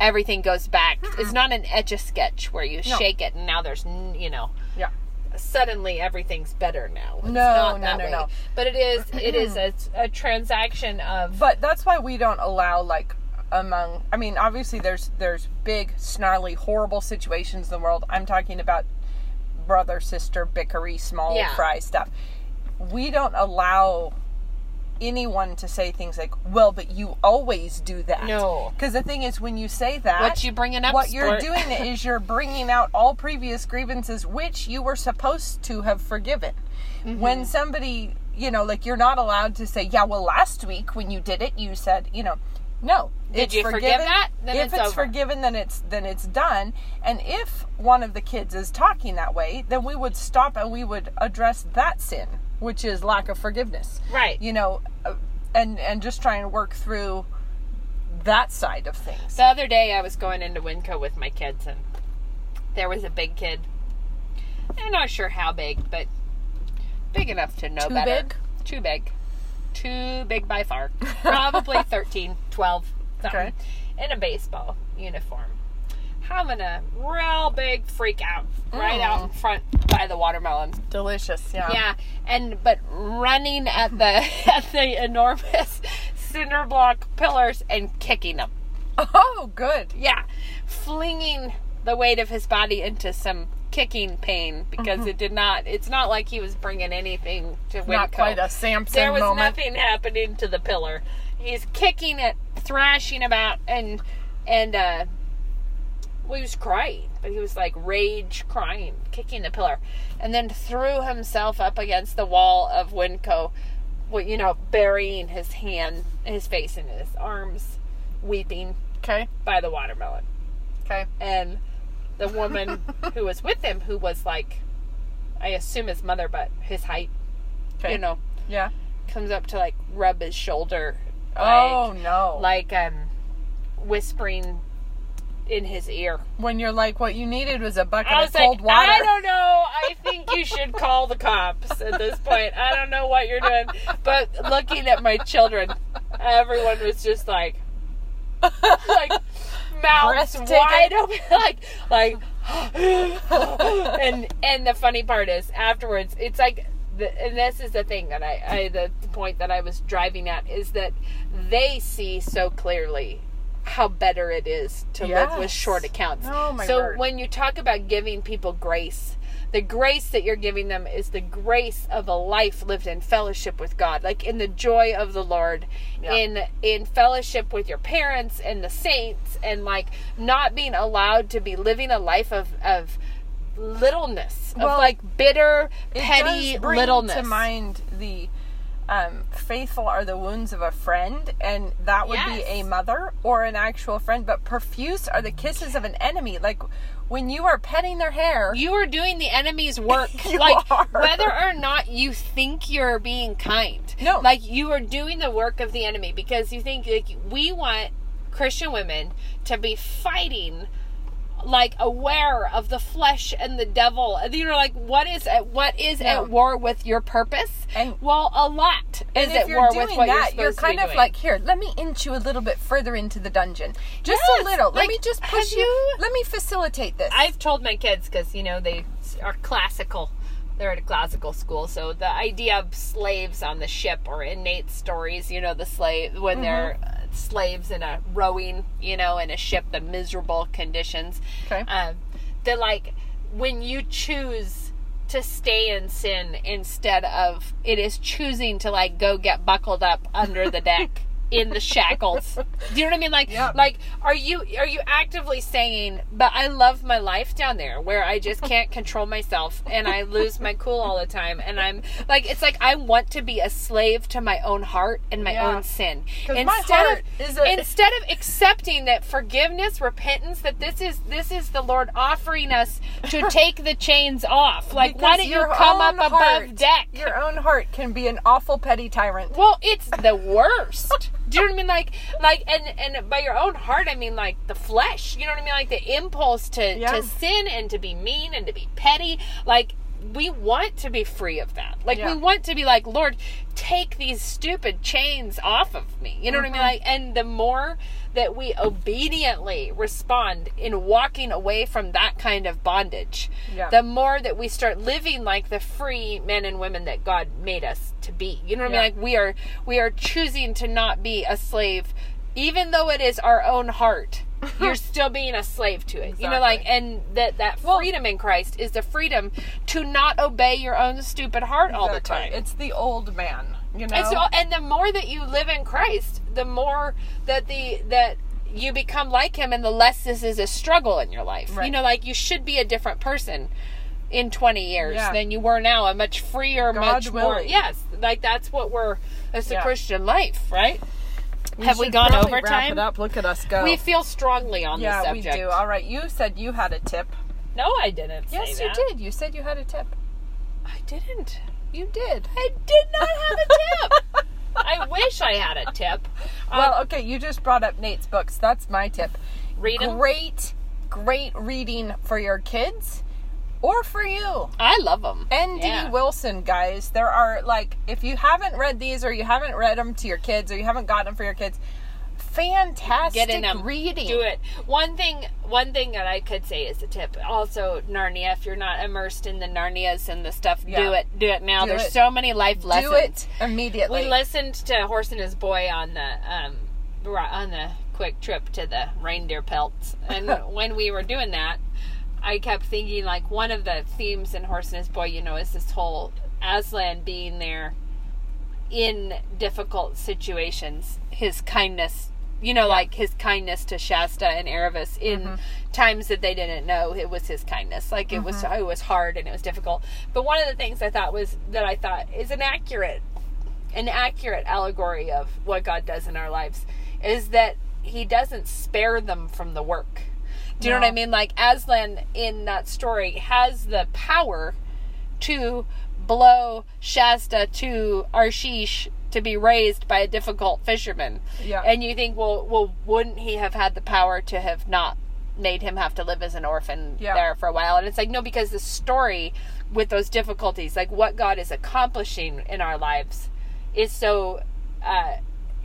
everything goes back. It's not an etch a sketch where you No. shake it and now there's you know yeah. suddenly everything's better now. It's No, not no, that no, way. no. But it is it is a, a transaction of But that's why we don't allow like among I mean obviously there's there's big snarly horrible situations in the world. I'm talking about brother sister bickery small Yeah. fry stuff. We don't allow anyone to say things like, "Well, but you always do that." No. Because the thing is when you say that what you bringing up what you're doing is you're bringing out all previous grievances which you were supposed to have forgiven. Mm-hmm. When somebody, you know, like you're not allowed to say, "Yeah, well, last week when you did it, you said, you know, no." Did it's you forgive forgiven. that? Then if it's it's, forgiven, then it's then it's done. And if one of the kids is talking that way, then we would stop and we would address that sin, which is lack of forgiveness. Right. You know, uh, and and just try and work through that side of things. The other day, I was going into Winco with my kids, and there was a big kid. I'm not sure how big, but big enough to know Too better. big? Too big. Too big by far. Probably 13, 12, something. Okay. In a baseball uniform. Having a real big freak out right out mm. in front by the watermelon. Delicious, yeah. Yeah, and but running at the at the enormous cinder block pillars and kicking them. Oh, good. Yeah, flinging the weight of his body into some kicking pain because it did not. It's not like he was bringing anything to Winco. Not quite a Samson There was moment. nothing happening to the pillar. He's kicking it, thrashing about, and and uh, well, he was crying, but he was like rage crying, kicking the pillar, and then threw himself up against the wall of Winco, well, you know, burying his hand, his face in his arms, weeping Okay. by the watermelon. Okay. And the woman who was with him, who was like, I assume his mother, but his height, Okay. you know, Yeah. comes up to like rub his shoulder, oh like, no. like um, whispering in his ear. when you're like, what you needed was a bucket I of cold like, water. I don't know. I think you should call the cops at this point. I don't know what you're doing, but looking at my children, everyone was just like, like mouths wide open, like like. and and the funny part is afterwards, it's like. The, and this is the thing that I, I the point that I was driving at is that they see so clearly how better it is to live with short accounts. Oh, my so word. when you talk about giving people grace, the grace that you're giving them is the grace of a life lived in fellowship with God, like in the joy of the Lord, Yeah. in in fellowship with your parents and the saints, and like not being allowed to be living a life of of littleness, Well, of like bitter, It petty littleness. to mind the um, faithful are the wounds of a friend, and that would be a mother or an actual friend. But profuse are the kisses of an enemy. Like when you are petting their hair, you are doing the enemy's work. Like are. whether or not you think you're being kind. No. Like you are doing the work of the enemy because you think like we want Christian women to be fighting like aware of the flesh and the devil. You know, like what is at what is No. at war with your purpose? And- well, a lot is at you're war with what you're that, you're to kind of doing. like, here, let me inch you a little bit further into the dungeon, just Yes, a little. Let me just push you. you- Let me facilitate this. I've told my kids because you know they are classical. They're at a classical school, so the idea of slaves on the ship or innate stories, you know, the slave when they're uh, slaves in a rowing, you know, in a ship, the miserable conditions. Okay. Um, the like when you choose to stay in sin instead of it is choosing to like go get buckled up under the deck in the shackles. Do you know what I mean? Like, Yep. like, are you are you actively saying, "But I love my life down there, where I just can't control myself and I lose my cool all the time, and I'm like, it's like I want to be a slave to my own heart and my Yeah. own sin." instead of a- instead of accepting that forgiveness, repentance, that this is this is the Lord offering us to take the chains off. Like, why Because don't you your come up own above deck? Your own heart can be an awful petty tyrant. Well, it's the worst. Do you know what I mean? Like, like, and and by your own heart, I mean like the flesh. You know what I mean? Like the impulse to Yeah. to sin and to be mean and to be petty. Like we want to be free of that. Like Yeah. we want to be like, Lord, take these stupid chains off of me. You know what I mean? Mm-hmm. Like, and the more that we obediently respond in walking away from that kind of bondage, Yeah. the more that we start living like the free men and women that God made us to be. You know what I mean? Like we are we are choosing to not be a slave even though it is our own heart. You're still being a slave to it. You know like and that that Well- freedom in Christ is the freedom to not obey your own stupid heart all the time. It's the old man, you know. And so, and the more that you live in Christ, the more that the that you become like Him, and the less this is a struggle in your life. You know, like you should be a different person in 20 years Yeah. than you were now, a much freer, God much more. Yes, like that's what we're. It's a Yeah. Christian life, right? Have we gone over wrap time? It up. Look at us go. We feel strongly on this. yeah, this we subject. do. All right, you said you had a tip. No, I didn't. say Yes, you that. did. You said you had a tip. I didn't. You did. I did not have a tip. I wish I had a tip. Um, Well, okay, you just brought up Nate's books. That's my tip. read 'em. Great, great reading for your kids or for you. I love them. N.D. Yeah. Wilson, guys. There are, like, if you haven't read these or you haven't read them to your kids or you haven't gotten them for your kids, fantastic get in them reading. do it one thing one thing that i could say is a tip also narnia if you're not immersed in the narnias and the stuff do it do it now Do there's it. so many life lessons Do it immediately. we listened to horse and his boy on the um on the quick trip to the reindeer pelts and when we were doing that i kept thinking like one of the themes in horse and his boy you know is this whole aslan being there in difficult situations his kindness you know like his kindness to shasta and Aravis in Mm-hmm. times that they didn't know it was his kindness like it was Mm-hmm. it was hard and it was difficult but one of the things i thought was that i thought is an accurate an accurate allegory of what god does in our lives is that he doesn't spare them from the work do you know what i mean like aslan in that story has the power to blow Shasta to Arsheesh to be raised by a difficult fisherman. Yeah. And you think, well, well, wouldn't he have had the power to have not made him have to live as an orphan Yeah. there for a while? And it's like, no, because the story with those difficulties, like what God is accomplishing in our lives, is so. Uh,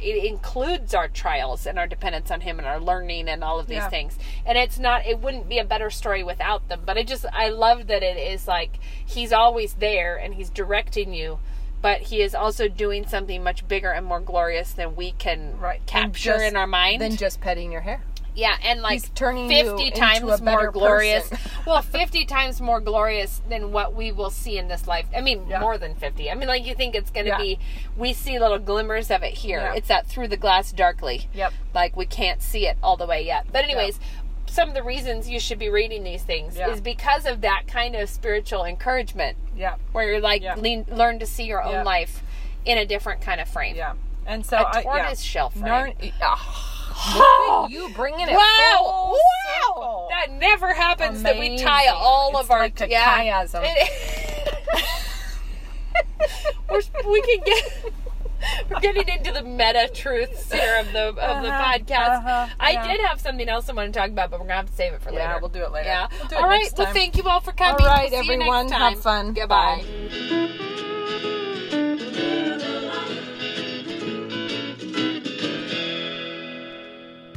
it includes our trials and our dependence on him and our learning and all of these Yeah. things and it's not it wouldn't be a better story without them but i just i love that it is like he's always there and he's directing you but he is also doing something much bigger and more glorious than we can Right. capture just- in our mind Than just petting your hair. Yeah and like He's turning you 50 into times more glorious well 50 times more glorious than what we will see in this life i mean Yeah. more than 50 i mean like you think it's going to Yeah. be we see little glimmers of it here Yeah. it's that through the glass darkly Yep. like we can't see it all the way yet. But anyways, some of the reasons you should be reading these things Yeah. is because of that kind of spiritual encouragement Yeah. where you're like Yeah. lean, learn to see your own Yeah. life in a different kind of frame. Yeah. And so A I, yeah. tortoise shell frame. Narn- Ah, you bringing it Wow! full Wow! circle. That never happens that we tie all It's of our like yeah. We're, we can get. We're getting into the meta truths here of the of the Uh-huh, podcast. uh-huh, I yeah. did have something else I want to talk about, but we're gonna have to save it for Yeah, later. we'll do it later. Yeah. We'll do it all right. Well, thank you all for coming. All right, next everyone. Have fun. Goodbye. Bye.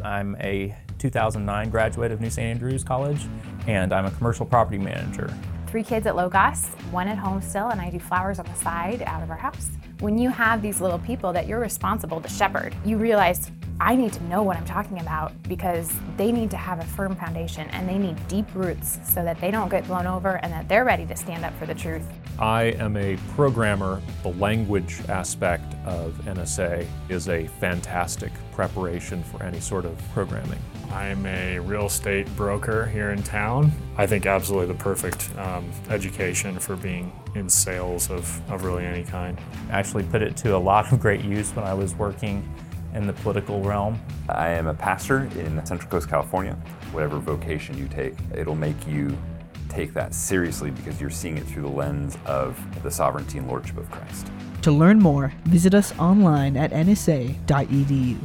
I'm a 2009 graduate of New St. Andrews College, and I'm a commercial property manager. three kids at Logos, one at home still, and I do flowers on the side out of our house. When you have these little people that you're responsible to shepherd, you realize I need to know what I'm talking about because they need to have a firm foundation and they need deep roots so that they don't get blown over and that they're ready to stand up for the truth. I am a programmer. The language aspect of NSA is a fantastic preparation for any sort of programming. I'm a real estate broker here in town. I think absolutely the perfect um, education for being in sales of, of really any kind. I actually put it to a lot of great use when I was working in the political realm. I am a pastor in Central Coast, California. Whatever vocation you take, it'll make you take that seriously because you're seeing it through the lens of the sovereignty and lordship of Christ. To learn more, visit us online at nsa.edu.